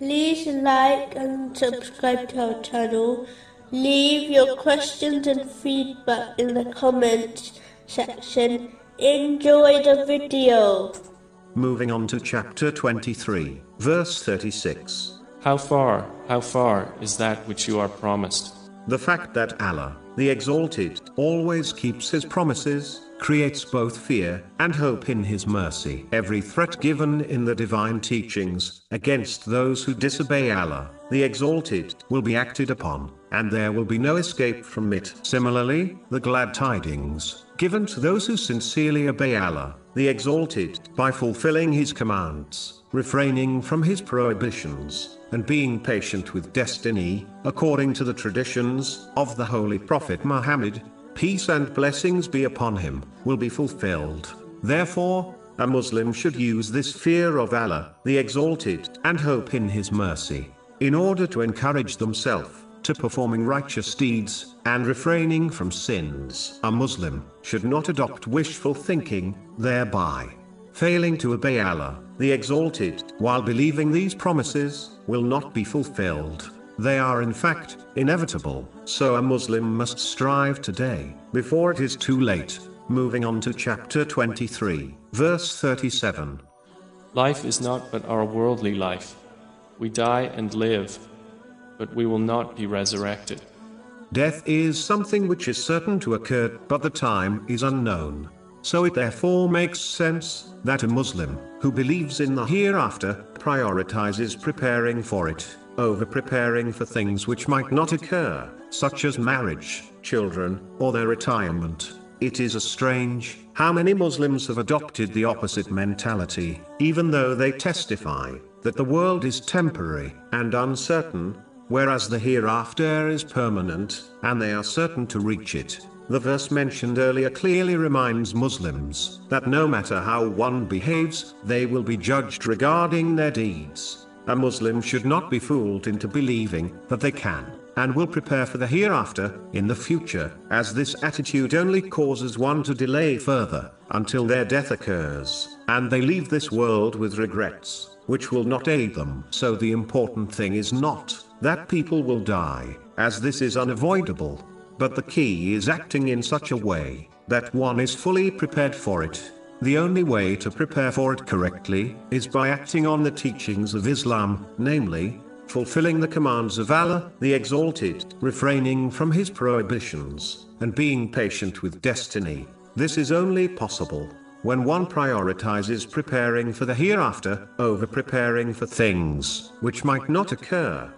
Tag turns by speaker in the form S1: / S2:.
S1: like and subscribe to our channel. Leave your questions and feedback in the comments section. Enjoy the video.
S2: Moving on to chapter 23, verse 36.
S3: How far, how far is that which you are promised?
S2: The fact that Allah, the Exalted, always keeps his promises, creates both fear and hope in his mercy. Every threat given in the divine teachings, against those who disobey Allah, the Exalted, will be acted upon, and there will be no escape from it. Similarly, the glad tidings, given to those who sincerely obey Allah, the Exalted, by fulfilling His commands, refraining from His prohibitions, and being patient with destiny, according to the traditions of the Holy Prophet Muhammad, peace and blessings be upon him, will be fulfilled. Therefore, a Muslim should use this fear of Allah, the Exalted, and hope in His mercy, in order to encourage themselves to performing righteous deeds, and refraining from sins. A Muslim should not adopt wishful thinking, thereby failing to obey Allah, the Exalted, while believing these promises will not be fulfilled. They are in fact inevitable, so a Muslim must strive today, before it is too late. Moving on to chapter 23, verse 37.
S3: Life is not but our worldly life. We die and live, but we will not be resurrected.
S2: Death is something which is certain to occur, but the time is unknown. So it therefore makes sense that a Muslim who believes in the hereafter prioritizes preparing for it over preparing for things which might not occur, such as marriage, children, or their retirement. It is a strange how many Muslims have adopted the opposite mentality, even though they testify that the world is temporary and uncertain, whereas the hereafter is permanent, and they are certain to reach it. The verse mentioned earlier clearly reminds Muslims that no matter how one behaves, they will be judged regarding their deeds. A Muslim should not be fooled into believing that they can and will prepare for the hereafter in the future, as this attitude only causes one to delay further until their death occurs, and they leave this world with regrets, which will not aid them. So the important thing is not that people will die, as this is unavoidable, but the key is acting in such a way that one is fully prepared for it. The only way to prepare for it correctly is by acting on the teachings of Islam, namely, fulfilling the commands of Allah, the Exalted, refraining from His prohibitions, and being patient with destiny. This is only possible when one prioritizes preparing for the hereafter over preparing for things which might not occur.